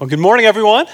Well, good morning, everyone.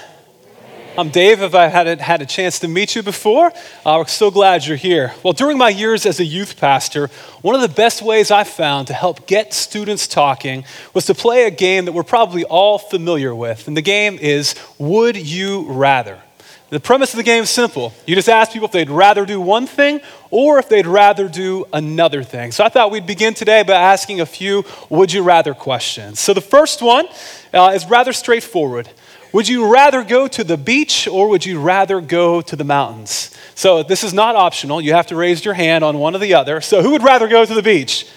I'm Dave. If I hadn't had a chance to meet you before, uh, we're so glad you're here. Well, during my years as a youth pastor, one of the best ways I found to help get students talking was to play a game that we're probably all familiar with. And the game is Would You Rather? The premise of the game is simple. You just ask people if they'd rather do one thing or if they'd rather do another thing. So I thought we'd begin today by asking a few would you rather questions. So the first one uh, is rather straightforward. Would you rather go to the beach or would you rather go to the mountains? So this is not optional. You have to raise your hand on one or the other. So who would rather go to the beach?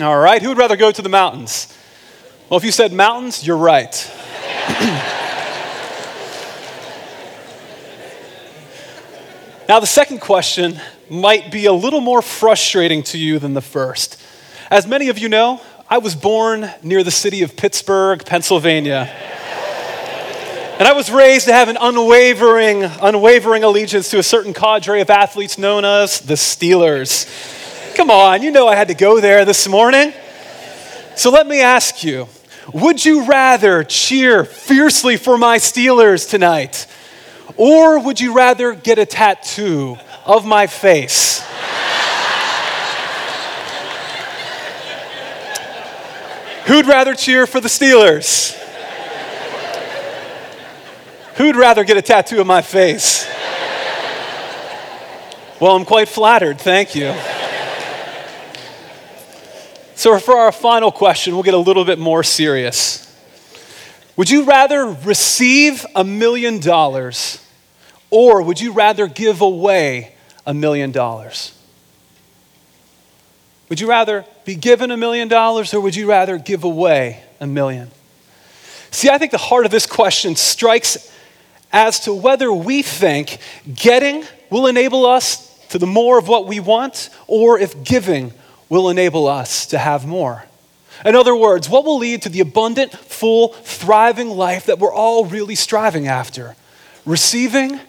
All right. Who would rather go to the mountains? Well, if you said mountains, you're right. Now, the second question might be a little more frustrating to you than the first. As many of you know, I was born near the city of Pittsburgh, Pennsylvania. And I was raised to have an unwavering, unwavering allegiance to a certain cadre of athletes known as the Steelers. Come on, you know I had to go there this morning. So let me ask you would you rather cheer fiercely for my Steelers tonight? Or would you rather get a tattoo of my face? Who'd rather cheer for the Steelers? Who'd rather get a tattoo of my face? Well, I'm quite flattered. Thank you. So, for our final question, we'll get a little bit more serious. Would you rather receive a million dollars or would you rather give away a million dollars? Would you rather be given a million dollars or would you rather give away a million? See, I think the heart of this question strikes as to whether we think getting will enable us to the more of what we want or if giving will enable us to have more. In other words, what will lead to the abundant, full, thriving life that we're all really striving after? Receiving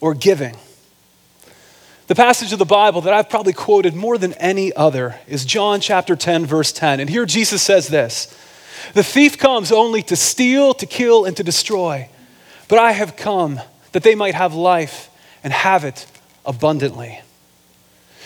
or giving? The passage of the Bible that I've probably quoted more than any other is John chapter 10, verse 10. And here Jesus says this The thief comes only to steal, to kill, and to destroy. But I have come that they might have life and have it abundantly.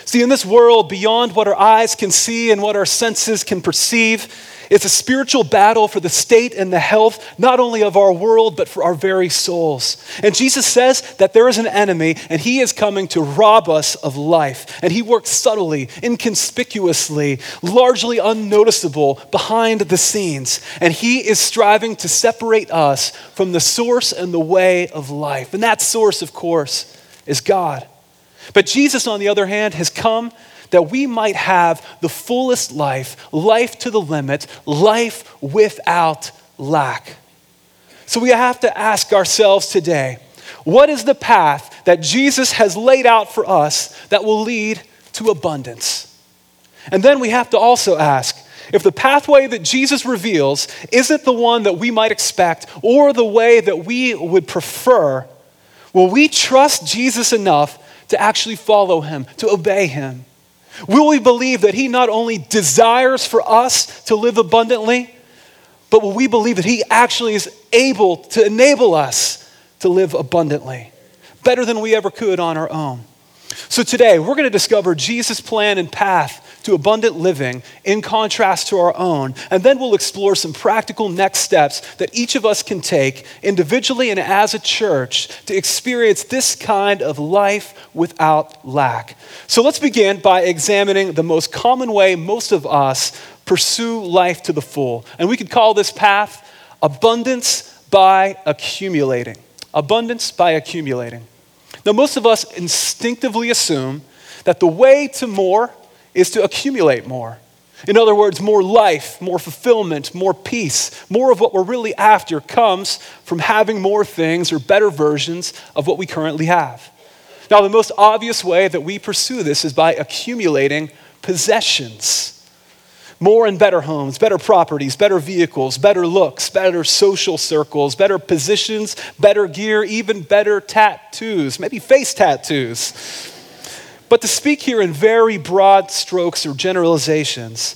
See, in this world, beyond what our eyes can see and what our senses can perceive, it's a spiritual battle for the state and the health, not only of our world, but for our very souls. And Jesus says that there is an enemy, and he is coming to rob us of life. And he works subtly, inconspicuously, largely unnoticeable behind the scenes. And he is striving to separate us from the source and the way of life. And that source, of course, is God. But Jesus, on the other hand, has come that we might have the fullest life, life to the limit, life without lack. So we have to ask ourselves today what is the path that Jesus has laid out for us that will lead to abundance? And then we have to also ask if the pathway that Jesus reveals isn't the one that we might expect or the way that we would prefer, will we trust Jesus enough to actually follow him, to obey him? Will we believe that he not only desires for us to live abundantly, but will we believe that he actually is able to enable us to live abundantly, better than we ever could on our own? So today, we're going to discover Jesus' plan and path to abundant living in contrast to our own. And then we'll explore some practical next steps that each of us can take individually and as a church to experience this kind of life without lack. So let's begin by examining the most common way most of us pursue life to the full. And we could call this path abundance by accumulating. Abundance by accumulating. Now, most of us instinctively assume that the way to more is to accumulate more. In other words, more life, more fulfillment, more peace, more of what we're really after comes from having more things or better versions of what we currently have. Now, the most obvious way that we pursue this is by accumulating possessions. More and better homes, better properties, better vehicles, better looks, better social circles, better positions, better gear, even better tattoos, maybe face tattoos. But to speak here in very broad strokes or generalizations,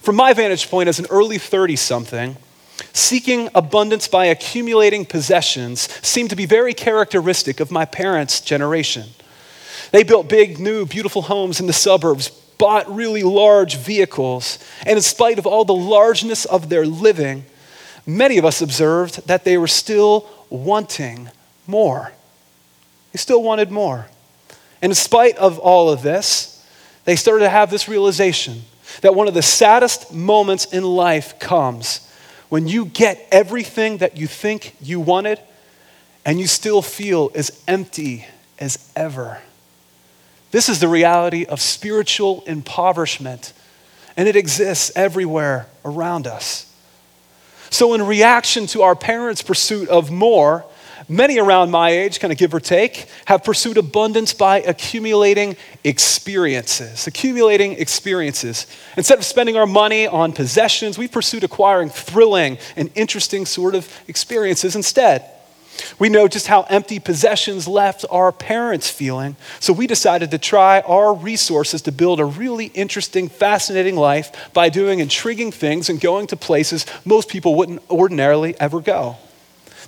from my vantage point as an early 30 something, seeking abundance by accumulating possessions seemed to be very characteristic of my parents' generation. They built big, new, beautiful homes in the suburbs, bought really large vehicles, and in spite of all the largeness of their living, many of us observed that they were still wanting more. They still wanted more. And in spite of all of this, they started to have this realization that one of the saddest moments in life comes when you get everything that you think you wanted and you still feel as empty as ever. This is the reality of spiritual impoverishment, and it exists everywhere around us. So, in reaction to our parents' pursuit of more, many around my age, kind of give or take, have pursued abundance by accumulating experiences. Accumulating experiences. Instead of spending our money on possessions, we pursued acquiring thrilling and interesting sort of experiences instead. We know just how empty possessions left our parents feeling, so we decided to try our resources to build a really interesting, fascinating life by doing intriguing things and going to places most people wouldn't ordinarily ever go.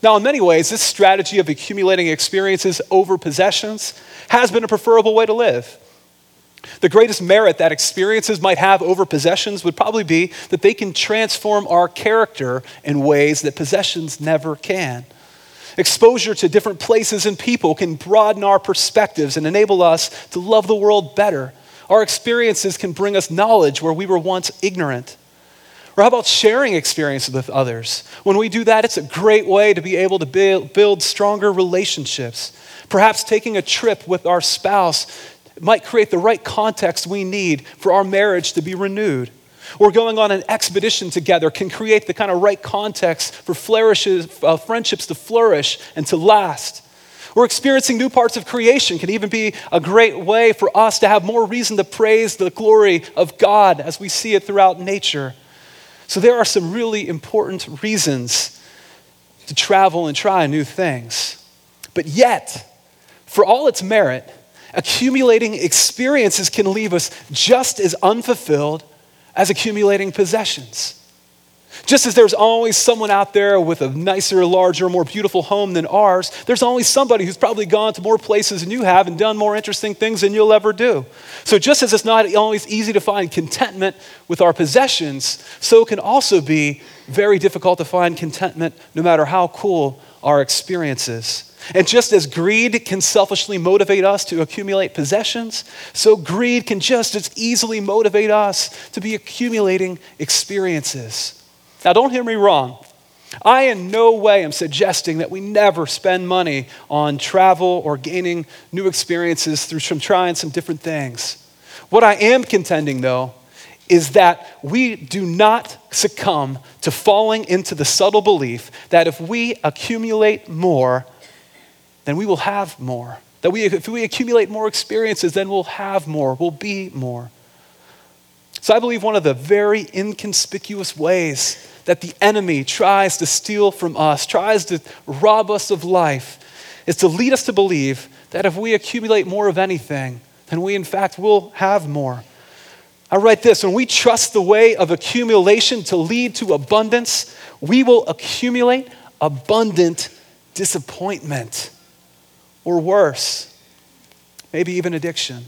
Now, in many ways, this strategy of accumulating experiences over possessions has been a preferable way to live. The greatest merit that experiences might have over possessions would probably be that they can transform our character in ways that possessions never can. Exposure to different places and people can broaden our perspectives and enable us to love the world better. Our experiences can bring us knowledge where we were once ignorant. Or how about sharing experiences with others? When we do that, it's a great way to be able to build stronger relationships. Perhaps taking a trip with our spouse might create the right context we need for our marriage to be renewed or going on an expedition together can create the kind of right context for uh, friendships to flourish and to last. Or experiencing new parts of creation can even be a great way for us to have more reason to praise the glory of God as we see it throughout nature. So, there are some really important reasons to travel and try new things. But yet, for all its merit, accumulating experiences can leave us just as unfulfilled as accumulating possessions. Just as there's always someone out there with a nicer, larger, more beautiful home than ours, there's always somebody who's probably gone to more places than you have and done more interesting things than you'll ever do. So, just as it's not always easy to find contentment with our possessions, so it can also be very difficult to find contentment no matter how cool our experiences. And just as greed can selfishly motivate us to accumulate possessions, so greed can just as easily motivate us to be accumulating experiences. Now, don't hear me wrong. I, in no way, am suggesting that we never spend money on travel or gaining new experiences through from trying some different things. What I am contending, though, is that we do not succumb to falling into the subtle belief that if we accumulate more, then we will have more. That we, if we accumulate more experiences, then we'll have more, we'll be more. So I believe one of the very inconspicuous ways that the enemy tries to steal from us, tries to rob us of life, is to lead us to believe that if we accumulate more of anything, then we in fact will have more. I write this when we trust the way of accumulation to lead to abundance, we will accumulate abundant disappointment or worse, maybe even addiction.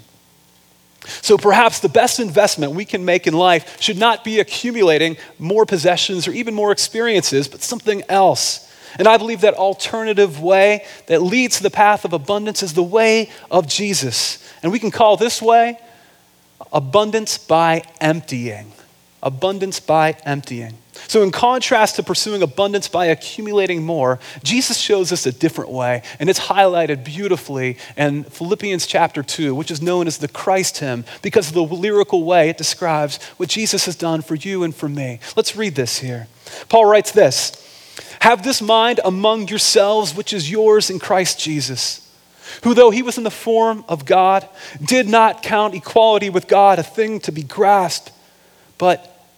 So perhaps the best investment we can make in life should not be accumulating more possessions or even more experiences, but something else. And I believe that alternative way that leads to the path of abundance is the way of Jesus. And we can call this way abundance by emptying. Abundance by emptying. So, in contrast to pursuing abundance by accumulating more, Jesus shows us a different way, and it's highlighted beautifully in Philippians chapter 2, which is known as the Christ hymn, because of the lyrical way it describes what Jesus has done for you and for me. Let's read this here. Paul writes this Have this mind among yourselves, which is yours in Christ Jesus who, though he was in the form of God, did not count equality with God a thing to be grasped, but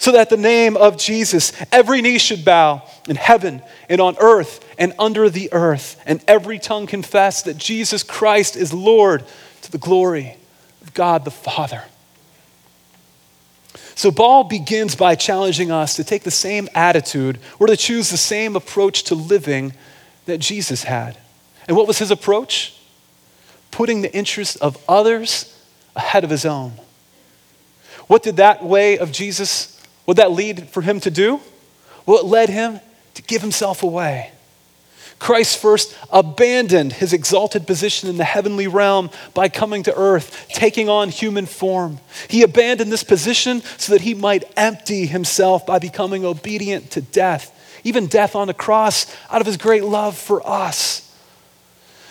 so that the name of Jesus every knee should bow in heaven and on earth and under the earth, and every tongue confess that Jesus Christ is Lord to the glory of God the Father. So, Paul begins by challenging us to take the same attitude or to choose the same approach to living that Jesus had. And what was his approach? putting the interests of others ahead of his own. What did that way of Jesus, what that lead for him to do? Well, it led him to give himself away. Christ first abandoned his exalted position in the heavenly realm by coming to earth, taking on human form. He abandoned this position so that he might empty himself by becoming obedient to death, even death on the cross, out of his great love for us.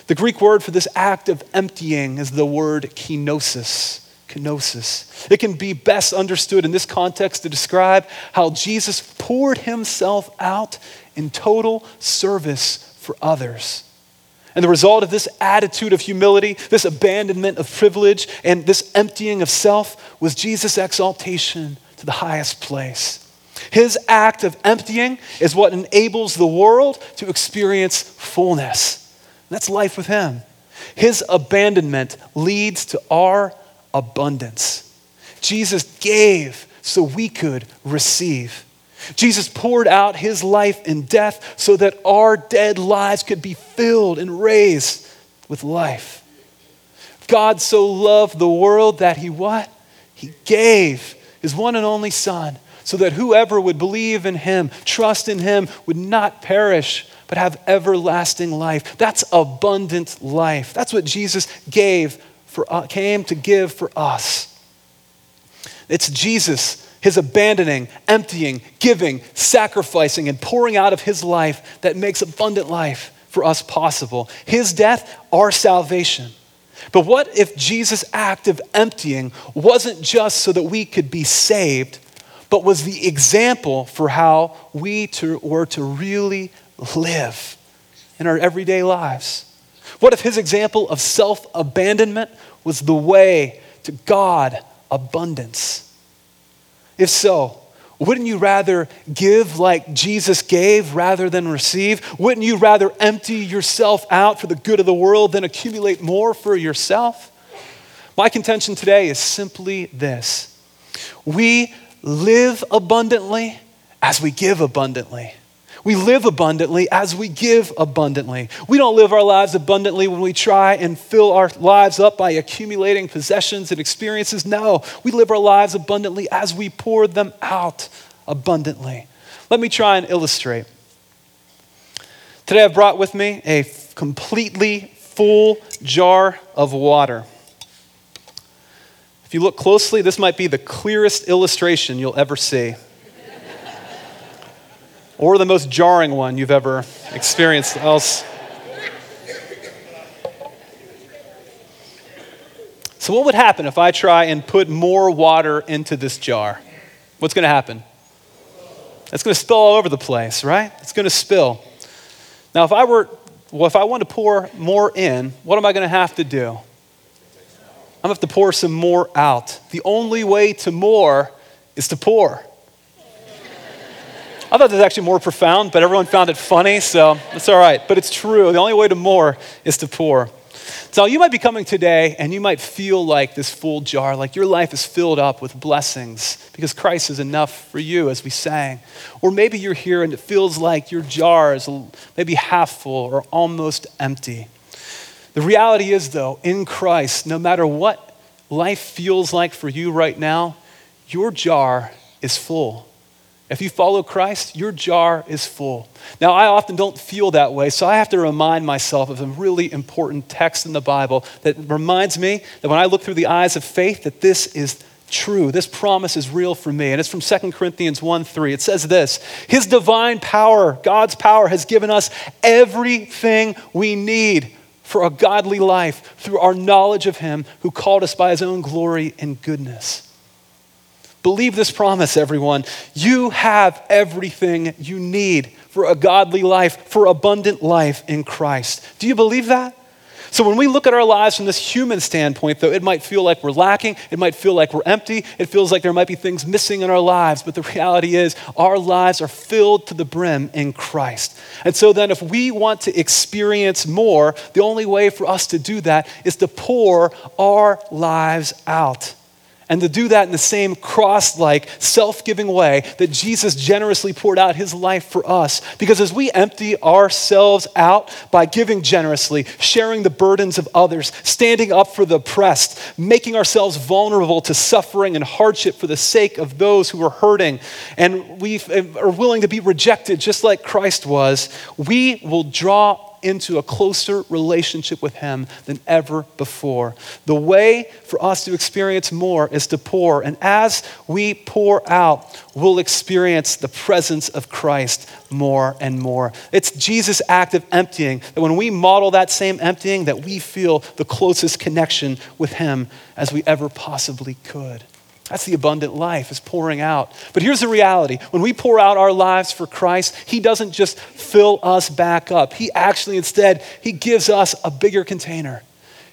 The Greek word for this act of emptying is the word kenosis. Kenosis. It can be best understood in this context to describe how Jesus poured himself out in total service for others. And the result of this attitude of humility, this abandonment of privilege, and this emptying of self was Jesus' exaltation to the highest place. His act of emptying is what enables the world to experience fullness. That's life with Him. His abandonment leads to our abundance. Jesus gave so we could receive. Jesus poured out his life in death so that our dead lives could be filled and raised with life. God so loved the world that he what? He gave his one and only son so that whoever would believe in him, trust in him, would not perish but have everlasting life. That's abundant life. That's what Jesus gave for uh, came to give for us. It's Jesus, his abandoning, emptying, giving, sacrificing, and pouring out of his life that makes abundant life for us possible. His death, our salvation. But what if Jesus' act of emptying wasn't just so that we could be saved, but was the example for how we to, were to really live in our everyday lives? What if his example of self abandonment was the way to God abundance? If so, wouldn't you rather give like Jesus gave rather than receive? Wouldn't you rather empty yourself out for the good of the world than accumulate more for yourself? My contention today is simply this we live abundantly as we give abundantly. We live abundantly as we give abundantly. We don't live our lives abundantly when we try and fill our lives up by accumulating possessions and experiences. No, we live our lives abundantly as we pour them out abundantly. Let me try and illustrate. Today I've brought with me a completely full jar of water. If you look closely, this might be the clearest illustration you'll ever see or the most jarring one you've ever experienced else. So, what would happen if I try and put more water into this jar? What's going to happen? It's going to spill all over the place, right? It's going to spill. Now, if I were, well, if I want to pour more in, what am I going to have to do? I'm going to have to pour some more out. The only way to more is to pour. I thought that was actually more profound, but everyone found it funny, so it's all right. But it's true. The only way to more is to pour. So you might be coming today and you might feel like this full jar, like your life is filled up with blessings because Christ is enough for you, as we sang. Or maybe you're here and it feels like your jar is maybe half full or almost empty. The reality is, though, in Christ, no matter what life feels like for you right now, your jar is full. If you follow Christ, your jar is full. Now, I often don't feel that way, so I have to remind myself of a really important text in the Bible that reminds me that when I look through the eyes of faith, that this is true. This promise is real for me. And it's from 2 Corinthians 1 3. It says this His divine power, God's power, has given us everything we need for a godly life through our knowledge of Him who called us by His own glory and goodness. Believe this promise, everyone. You have everything you need for a godly life, for abundant life in Christ. Do you believe that? So when we look at our lives from this human standpoint, though, it might feel like we're lacking, it might feel like we're empty, it feels like there might be things missing in our lives, but the reality is our lives are filled to the brim in Christ. And so then, if we want to experience more, the only way for us to do that is to pour our lives out and to do that in the same cross like, self giving way that Jesus generously poured out his life for us. Because as we empty ourselves out by giving generously, sharing the burdens of others, standing up for the oppressed, making ourselves vulnerable to suffering and hardship for the sake of those who are hurting, and we are willing to be rejected just like Christ was, we will draw into a closer relationship with Him than ever before. The way for us to experience more is to pour. And as we pour out, we'll experience the presence of Christ more and more. It's Jesus' act of emptying that when we model that same emptying, that we feel the closest connection with Him as we ever possibly could. That's the abundant life, is pouring out. But here's the reality when we pour out our lives for Christ, He doesn't just fill us back up. He actually, instead, He gives us a bigger container.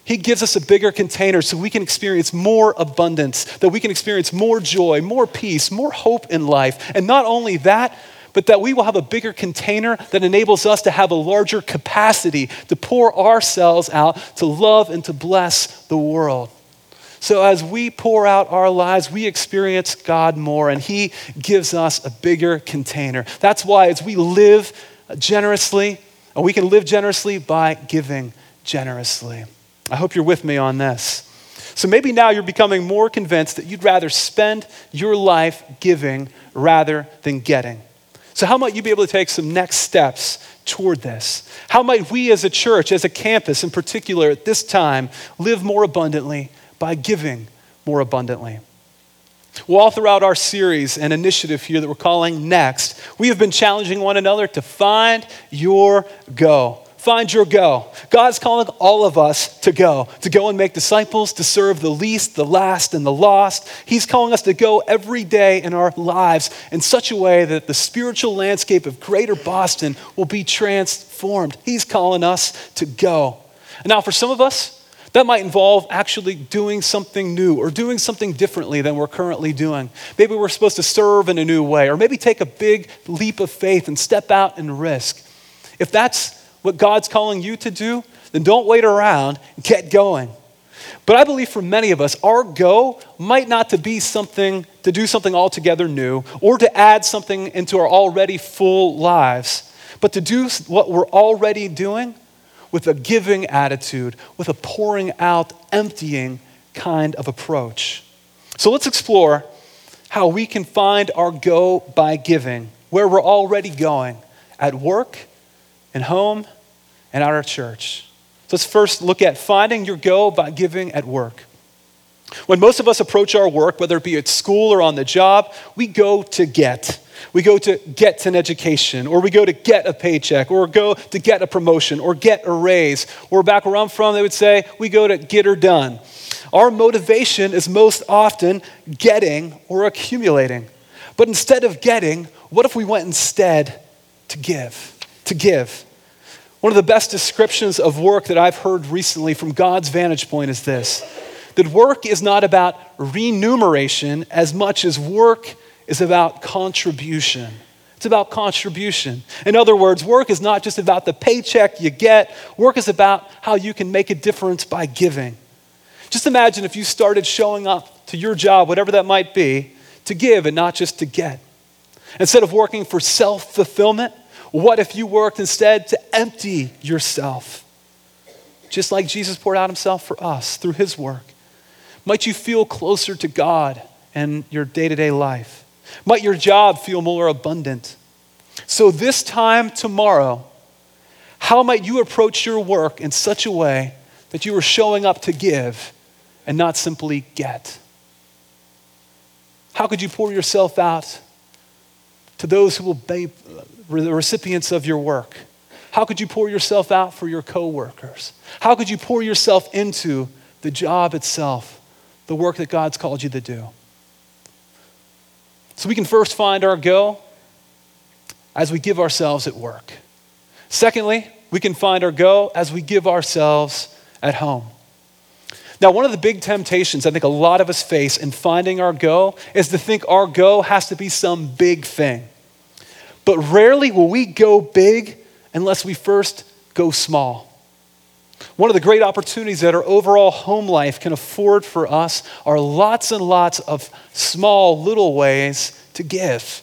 He gives us a bigger container so we can experience more abundance, that we can experience more joy, more peace, more hope in life. And not only that, but that we will have a bigger container that enables us to have a larger capacity to pour ourselves out to love and to bless the world. So, as we pour out our lives, we experience God more, and He gives us a bigger container. That's why, as we live generously, and we can live generously by giving generously. I hope you're with me on this. So, maybe now you're becoming more convinced that you'd rather spend your life giving rather than getting. So, how might you be able to take some next steps toward this? How might we as a church, as a campus in particular, at this time, live more abundantly by giving more abundantly. Well, all throughout our series and initiative here that we're calling Next, we have been challenging one another to find your go. Find your go. God's calling all of us to go, to go and make disciples, to serve the least, the last, and the lost. He's calling us to go every day in our lives in such a way that the spiritual landscape of greater Boston will be transformed. He's calling us to go. And now, for some of us, that might involve actually doing something new or doing something differently than we're currently doing. Maybe we're supposed to serve in a new way, or maybe take a big leap of faith and step out and risk. If that's what God's calling you to do, then don't wait around, get going. But I believe for many of us, our go might not to be something, to do something altogether new or to add something into our already full lives, but to do what we're already doing with a giving attitude, with a pouring out, emptying kind of approach. So let's explore how we can find our go by giving, where we're already going at work, and home, and at our church. So Let's first look at finding your go by giving at work. When most of us approach our work, whether it be at school or on the job, we go to get. We go to get an education, or we go to get a paycheck, or go to get a promotion, or get a raise. Or back where I'm from, they would say, we go to get her done. Our motivation is most often getting or accumulating. But instead of getting, what if we went instead to give? To give. One of the best descriptions of work that I've heard recently from God's vantage point is this that work is not about remuneration as much as work is about contribution. It's about contribution. In other words, work is not just about the paycheck you get, work is about how you can make a difference by giving. Just imagine if you started showing up to your job, whatever that might be, to give and not just to get. Instead of working for self fulfillment, what if you worked instead to empty yourself? Just like Jesus poured out himself for us through his work. Might you feel closer to God and your day to day life? Might your job feel more abundant? So, this time tomorrow, how might you approach your work in such a way that you are showing up to give and not simply get? How could you pour yourself out to those who will be the recipients of your work? How could you pour yourself out for your coworkers? How could you pour yourself into the job itself, the work that God's called you to do? So we can first find our go as we give ourselves at work. Secondly, we can find our go as we give ourselves at home. Now, one of the big temptations I think a lot of us face in finding our go is to think our go has to be some big thing. But rarely will we go big unless we first go small. One of the great opportunities that our overall home life can afford for us are lots and lots of small little ways to give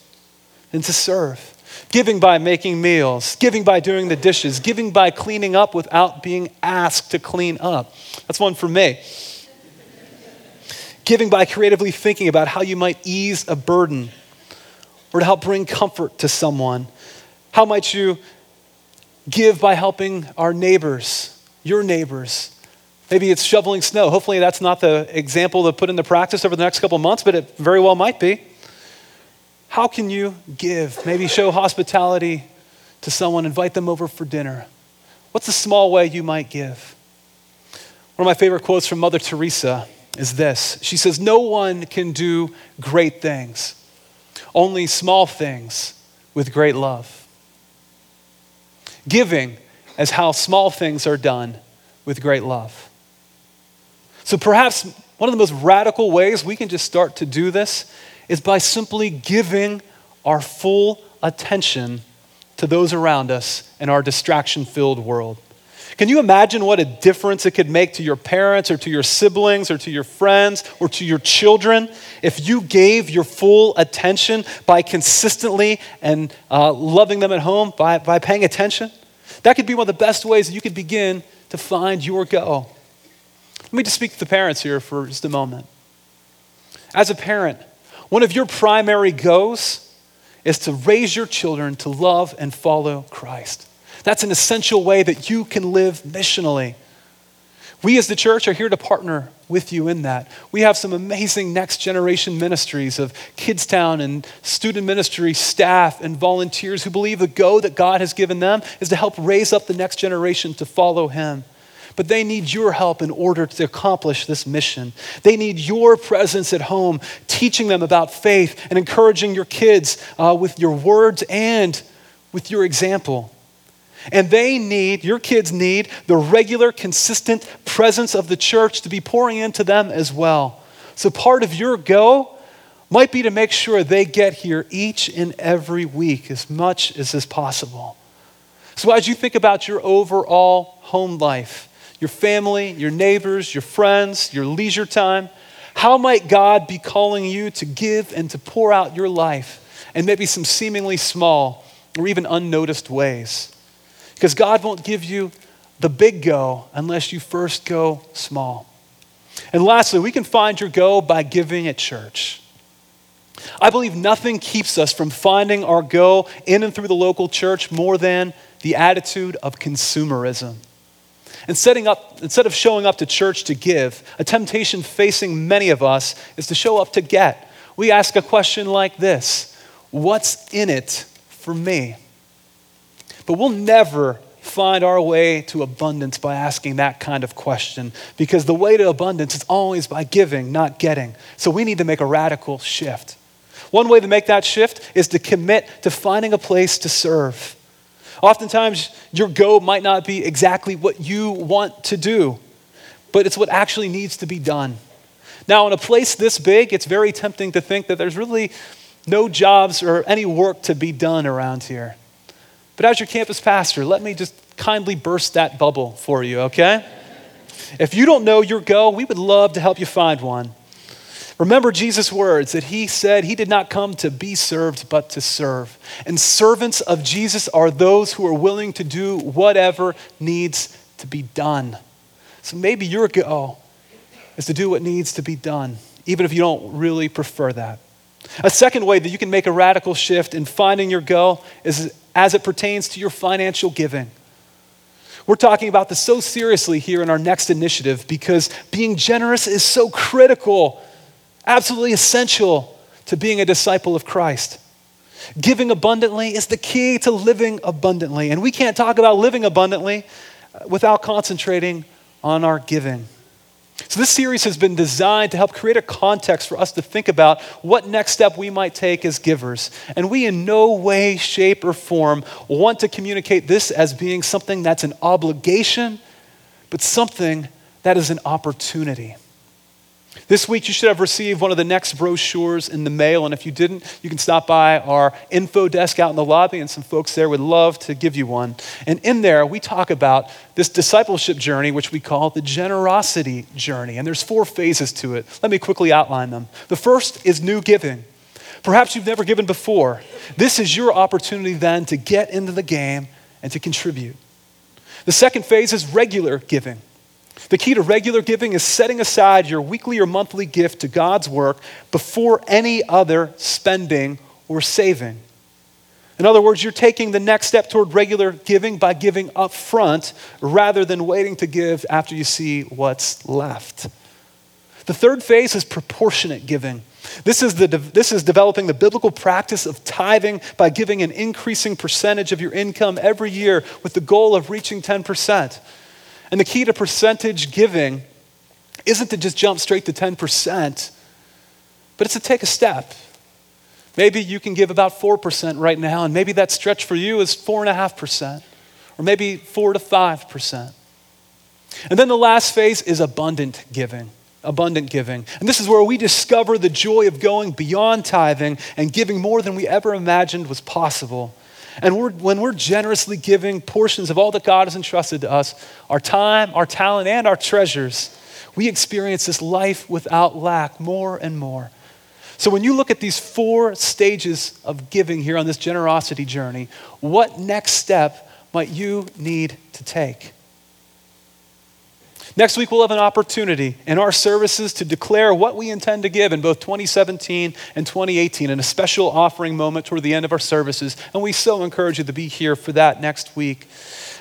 and to serve. Giving by making meals, giving by doing the dishes, giving by cleaning up without being asked to clean up. That's one for me. Giving by creatively thinking about how you might ease a burden or to help bring comfort to someone. How might you give by helping our neighbors, your neighbors? Maybe it's shoveling snow. Hopefully, that's not the example to put into practice over the next couple months, but it very well might be. How can you give? Maybe show hospitality to someone, invite them over for dinner. What's a small way you might give? One of my favorite quotes from Mother Teresa is this She says, No one can do great things, only small things with great love. Giving as how small things are done with great love. So perhaps one of the most radical ways we can just start to do this is by simply giving our full attention to those around us in our distraction filled world. Can you imagine what a difference it could make to your parents or to your siblings or to your friends or to your children if you gave your full attention by consistently and uh, loving them at home, by, by paying attention? That could be one of the best ways that you could begin to find your go. Let me just speak to the parents here for just a moment. As a parent, one of your primary goals is to raise your children to love and follow Christ. That's an essential way that you can live missionally. We as the church are here to partner with you in that. We have some amazing next generation ministries of Kidstown and student ministry staff and volunteers who believe the go that God has given them is to help raise up the next generation to follow Him. But they need your help in order to accomplish this mission. They need your presence at home, teaching them about faith and encouraging your kids uh, with your words and with your example. And they need, your kids need, the regular, consistent presence of the church to be pouring into them as well. So part of your go might be to make sure they get here each and every week as much as is possible. So as you think about your overall home life, your family, your neighbors, your friends, your leisure time? How might God be calling you to give and to pour out your life in maybe some seemingly small or even unnoticed ways? Because God won't give you the big go unless you first go small. And lastly, we can find your go by giving at church. I believe nothing keeps us from finding our go in and through the local church more than the attitude of consumerism. And setting up, instead of showing up to church to give, a temptation facing many of us is to show up to get. We ask a question like this What's in it for me? But we'll never find our way to abundance by asking that kind of question because the way to abundance is always by giving, not getting. So we need to make a radical shift. One way to make that shift is to commit to finding a place to serve. Oftentimes, your go might not be exactly what you want to do, but it's what actually needs to be done. Now, in a place this big, it's very tempting to think that there's really no jobs or any work to be done around here. But as your campus pastor, let me just kindly burst that bubble for you, okay? If you don't know your go, we would love to help you find one. Remember Jesus' words that he said he did not come to be served, but to serve. And servants of Jesus are those who are willing to do whatever needs to be done. So maybe your go is to do what needs to be done, even if you don't really prefer that. A second way that you can make a radical shift in finding your go is as it pertains to your financial giving. We're talking about this so seriously here in our next initiative because being generous is so critical absolutely essential to being a disciple of Christ. Giving abundantly is the key to living abundantly. And we can't talk about living abundantly without concentrating on our giving. So, this series has been designed to help create a context for us to think about what next step we might take as givers. And we, in no way, shape, or form, want to communicate this as being something that's an obligation but something that is an opportunity. This week, you should have received one of the next brochures in the mail, and if you didn't, you can stop by our info desk out in the lobby, and some folks there would love to give you one. And in there, we talk about this discipleship journey, which we call the generosity journey. And there's four phases to it. Let me quickly outline them. The first is new giving. Perhaps you've never given before. This is your opportunity then to get into the game and to contribute. The second phase is regular giving. The key to regular giving is setting aside your weekly or monthly gift to God's work before any other spending or saving. In other words, you're taking the next step toward regular giving by giving up front rather than waiting to give after you see what's left. The third phase is proportionate giving. This is, the, this is developing the biblical practice of tithing by giving an increasing percentage of your income every year with the goal of reaching 10%. And the key to percentage giving isn't to just jump straight to 10%, but it's to take a step. Maybe you can give about 4% right now, and maybe that stretch for you is 4.5%, or maybe 4 to 5%. And then the last phase is abundant giving. Abundant giving. And this is where we discover the joy of going beyond tithing and giving more than we ever imagined was possible. And we're, when we're generously giving portions of all that God has entrusted to us, our time, our talent, and our treasures, we experience this life without lack more and more. So, when you look at these four stages of giving here on this generosity journey, what next step might you need to take? Next week, we'll have an opportunity in our services to declare what we intend to give in both 2017 and 2018 in a special offering moment toward the end of our services. And we so encourage you to be here for that next week.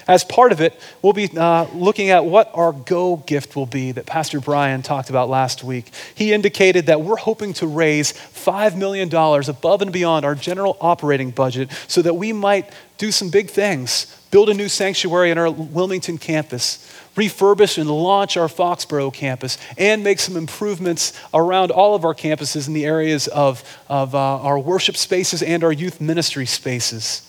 As part of it, we'll be uh, looking at what our go gift will be that Pastor Brian talked about last week. He indicated that we're hoping to raise $5 million above and beyond our general operating budget so that we might do some big things build a new sanctuary in our Wilmington campus refurbish and launch our Foxborough campus, and make some improvements around all of our campuses in the areas of, of uh, our worship spaces and our youth ministry spaces.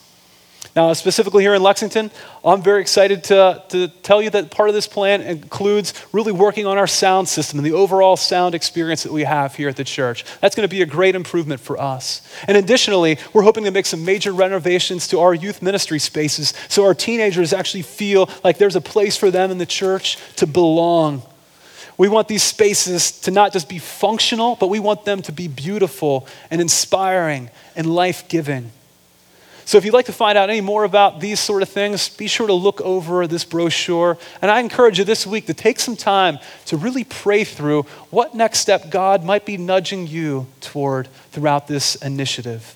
Now, specifically here in Lexington, I'm very excited to, to tell you that part of this plan includes really working on our sound system and the overall sound experience that we have here at the church. That's going to be a great improvement for us. And additionally, we're hoping to make some major renovations to our youth ministry spaces so our teenagers actually feel like there's a place for them in the church to belong. We want these spaces to not just be functional, but we want them to be beautiful and inspiring and life giving. So, if you'd like to find out any more about these sort of things, be sure to look over this brochure. And I encourage you this week to take some time to really pray through what next step God might be nudging you toward throughout this initiative.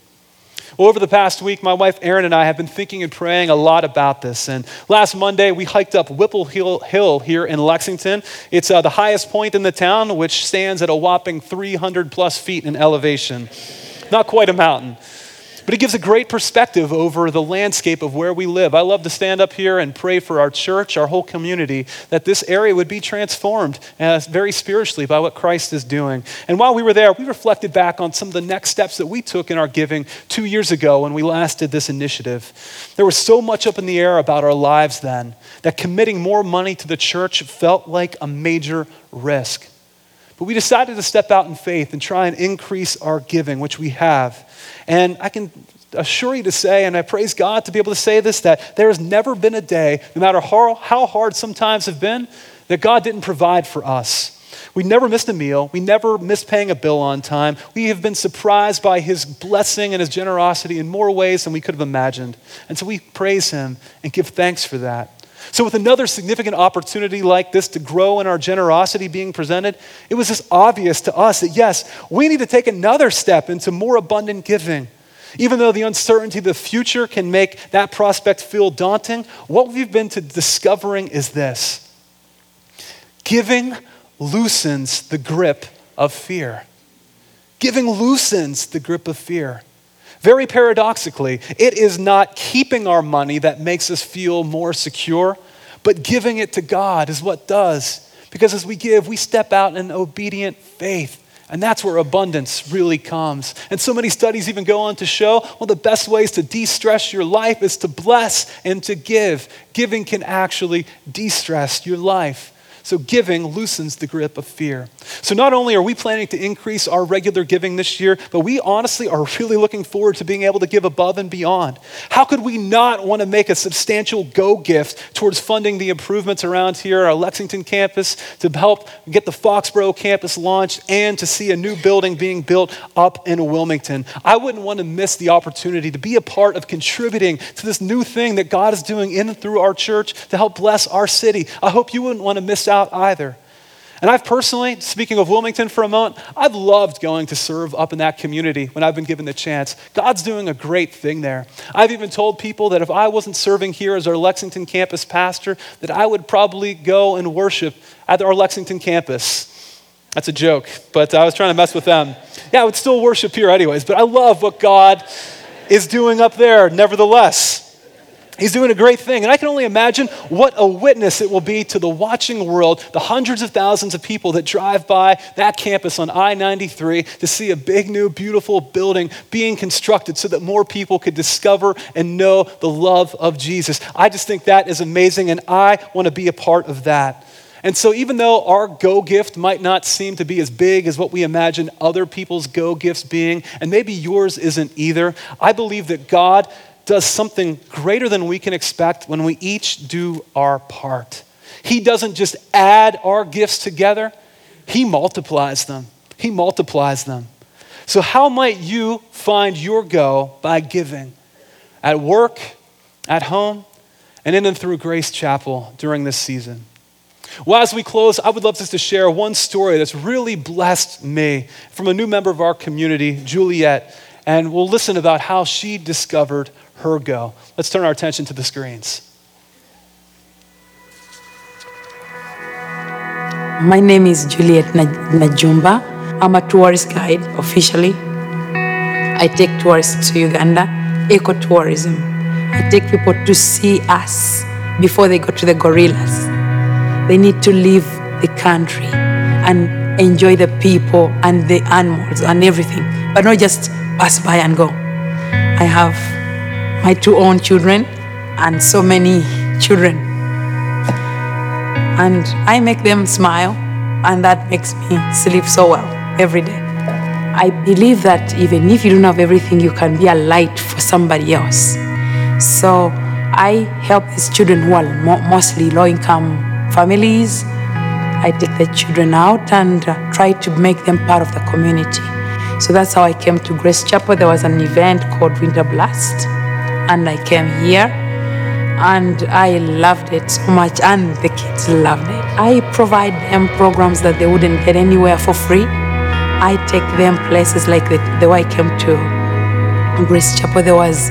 Well, over the past week, my wife Erin and I have been thinking and praying a lot about this. And last Monday, we hiked up Whipple Hill, Hill here in Lexington. It's uh, the highest point in the town, which stands at a whopping 300 plus feet in elevation. Not quite a mountain. But it gives a great perspective over the landscape of where we live. I love to stand up here and pray for our church, our whole community, that this area would be transformed uh, very spiritually by what Christ is doing. And while we were there, we reflected back on some of the next steps that we took in our giving two years ago when we last did this initiative. There was so much up in the air about our lives then that committing more money to the church felt like a major risk. But we decided to step out in faith and try and increase our giving, which we have. And I can assure you to say, and I praise God to be able to say this, that there has never been a day, no matter how, how hard sometimes have been, that God didn't provide for us. We never missed a meal. We never missed paying a bill on time. We have been surprised by his blessing and his generosity in more ways than we could have imagined. And so we praise him and give thanks for that. So, with another significant opportunity like this to grow in our generosity being presented, it was just obvious to us that yes, we need to take another step into more abundant giving. Even though the uncertainty of the future can make that prospect feel daunting, what we've been to discovering is this giving loosens the grip of fear. Giving loosens the grip of fear. Very paradoxically, it is not keeping our money that makes us feel more secure, but giving it to God is what does. Because as we give, we step out in obedient faith And that's where abundance really comes. And so many studies even go on to show one of the best ways to de stress your life is to bless and to give. Giving can actually de stress your life. So, giving loosens the grip of fear. So, not only are we planning to increase our regular giving this year, but we honestly are really looking forward to being able to give above and beyond. How could we not want to make a substantial go gift towards funding the improvements around here, our Lexington campus, to help get the Foxborough campus launched, and to see a new building being built up in Wilmington? I wouldn't want to miss the opportunity to be a part of contributing to this new thing that God is doing in and through our church to help bless our city. I hope you wouldn't want to miss out out either. And I've personally, speaking of Wilmington for a moment, I've loved going to serve up in that community when I've been given the chance. God's doing a great thing there. I've even told people that if I wasn't serving here as our Lexington campus pastor, that I would probably go and worship at our Lexington campus. That's a joke, but I was trying to mess with them. Yeah, I would still worship here anyways, but I love what God is doing up there nevertheless. He's doing a great thing. And I can only imagine what a witness it will be to the watching world, the hundreds of thousands of people that drive by that campus on I 93 to see a big, new, beautiful building being constructed so that more people could discover and know the love of Jesus. I just think that is amazing, and I want to be a part of that. And so, even though our go gift might not seem to be as big as what we imagine other people's go gifts being, and maybe yours isn't either, I believe that God does something greater than we can expect when we each do our part. He doesn't just add our gifts together, He multiplies them. He multiplies them. So, how might you find your go by giving? At work, at home, and in and through Grace Chapel during this season. Well, as we close, I would love just to share one story that's really blessed me from a new member of our community, Juliet, and we'll listen about how she discovered her go. Let's turn our attention to the screens. My name is Juliet Najumba. I'm a tourist guide officially. I take tourists to Uganda, ecotourism. I take people to see us before they go to the gorillas. They need to leave the country and enjoy the people and the animals and everything, but not just pass by and go. I have my two own children and so many children. And I make them smile, and that makes me sleep so well every day. I believe that even if you don't have everything, you can be a light for somebody else. So I help these children who are mostly low income families. I take the children out and uh, try to make them part of the community. So that's how I came to Grace Chapel. There was an event called Winter Blast and I came here and I loved it so much and the kids loved it. I provide them programs that they wouldn't get anywhere for free. I take them places like the, the way I came to Grace Chapel. There was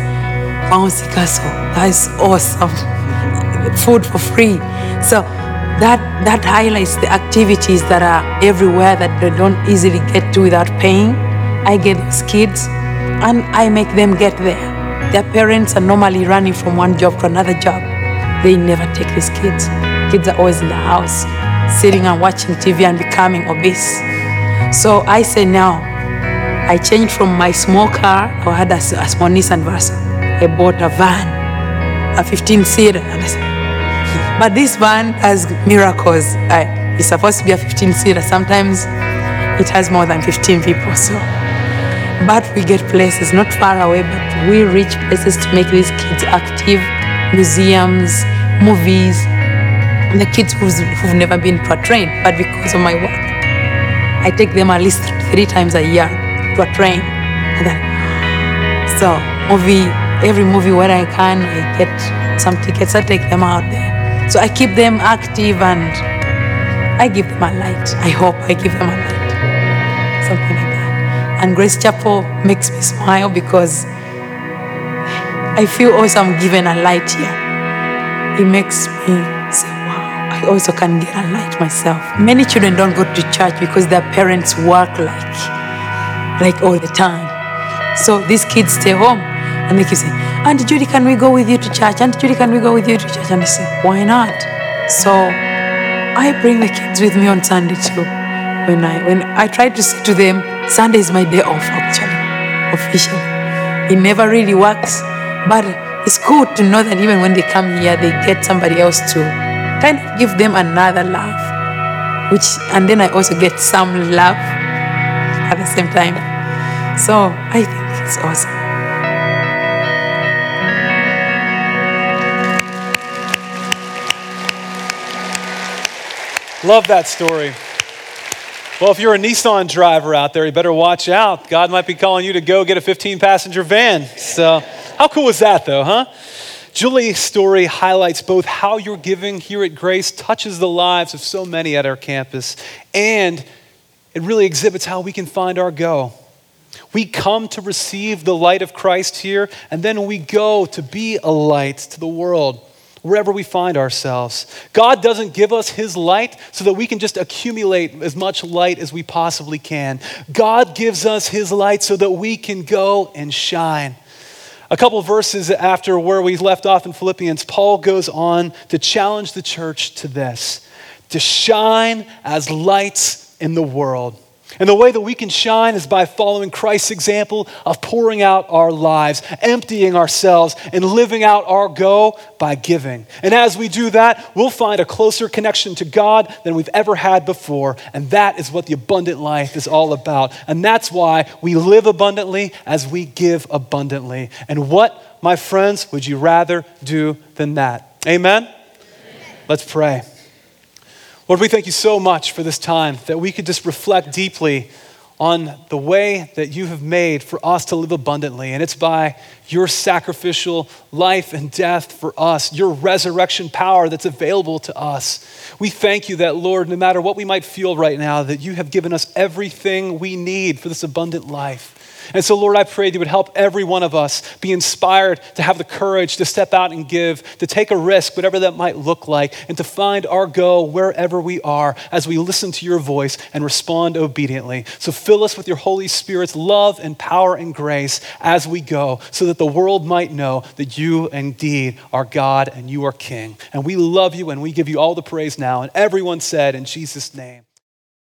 Bouncy Castle. That's awesome. Food for free. So that that highlights the activities that are everywhere that they don't easily get to without paying. I get those kids and I make them get there. Their parents are normally running from one job to another job. They never take these kids. Kids are always in the house, sitting and watching TV and becoming obese. So I say now, I changed from my small car, I had a, a small Nissan Versa. I bought a van, a 15 seater. But this van has miracles. I, it's supposed to be a 15 seater. Sometimes it has more than 15 people. So but we get places not far away, but we reach places to make these kids active, museums, movies. And the kids who's, who've never been to a train, but because of my work, I take them at least three times a year to a train. So movie, every movie where I can, I get some tickets. I take them out there. So I keep them active and I give them a light. I hope I give them a light. Something like that. And Grace Chapel makes me smile because I feel also I'm given a light here. It makes me say, wow, I also can get a light myself. Many children don't go to church because their parents work like, like all the time. So these kids stay home and they keep saying, Auntie Judy, can we go with you to church? Auntie Judy, can we go with you to church? And I say, why not? So I bring the kids with me on Sunday too. when I when I try to say to them, Sunday is my day off actually, officially. It never really works, but it's good to know that even when they come here, they get somebody else to kind of give them another love, which and then I also get some love at the same time. So I think it's awesome. Love that story. Well, if you're a Nissan driver out there, you better watch out. God might be calling you to go get a 15 passenger van. So, how cool is that, though, huh? Julie's story highlights both how your giving here at Grace touches the lives of so many at our campus, and it really exhibits how we can find our go. We come to receive the light of Christ here, and then we go to be a light to the world wherever we find ourselves. God doesn't give us His light so that we can just accumulate as much light as we possibly can. God gives us His light so that we can go and shine. A couple verses after where we left off in Philippians, Paul goes on to challenge the church to this to shine as lights in the world. And the way that we can shine is by following Christ's example of pouring out our lives, emptying ourselves, and living out our go by giving. And as we do that, we'll find a closer connection to God than we've ever had before. And that is what the abundant life is all about. And that's why we live abundantly as we give abundantly. And what, my friends, would you rather do than that? Amen? Amen. Let's pray. Lord, we thank you so much for this time that we could just reflect deeply on the way that you have made for us to live abundantly. And it's by your sacrificial life and death for us, your resurrection power that's available to us. We thank you that, Lord, no matter what we might feel right now, that you have given us everything we need for this abundant life. And so, Lord, I pray that you would help every one of us be inspired to have the courage to step out and give, to take a risk, whatever that might look like, and to find our go wherever we are as we listen to your voice and respond obediently. So, fill us with your Holy Spirit's love and power and grace as we go, so that the world might know that you indeed are God and you are King. And we love you and we give you all the praise now. And everyone said, in Jesus' name.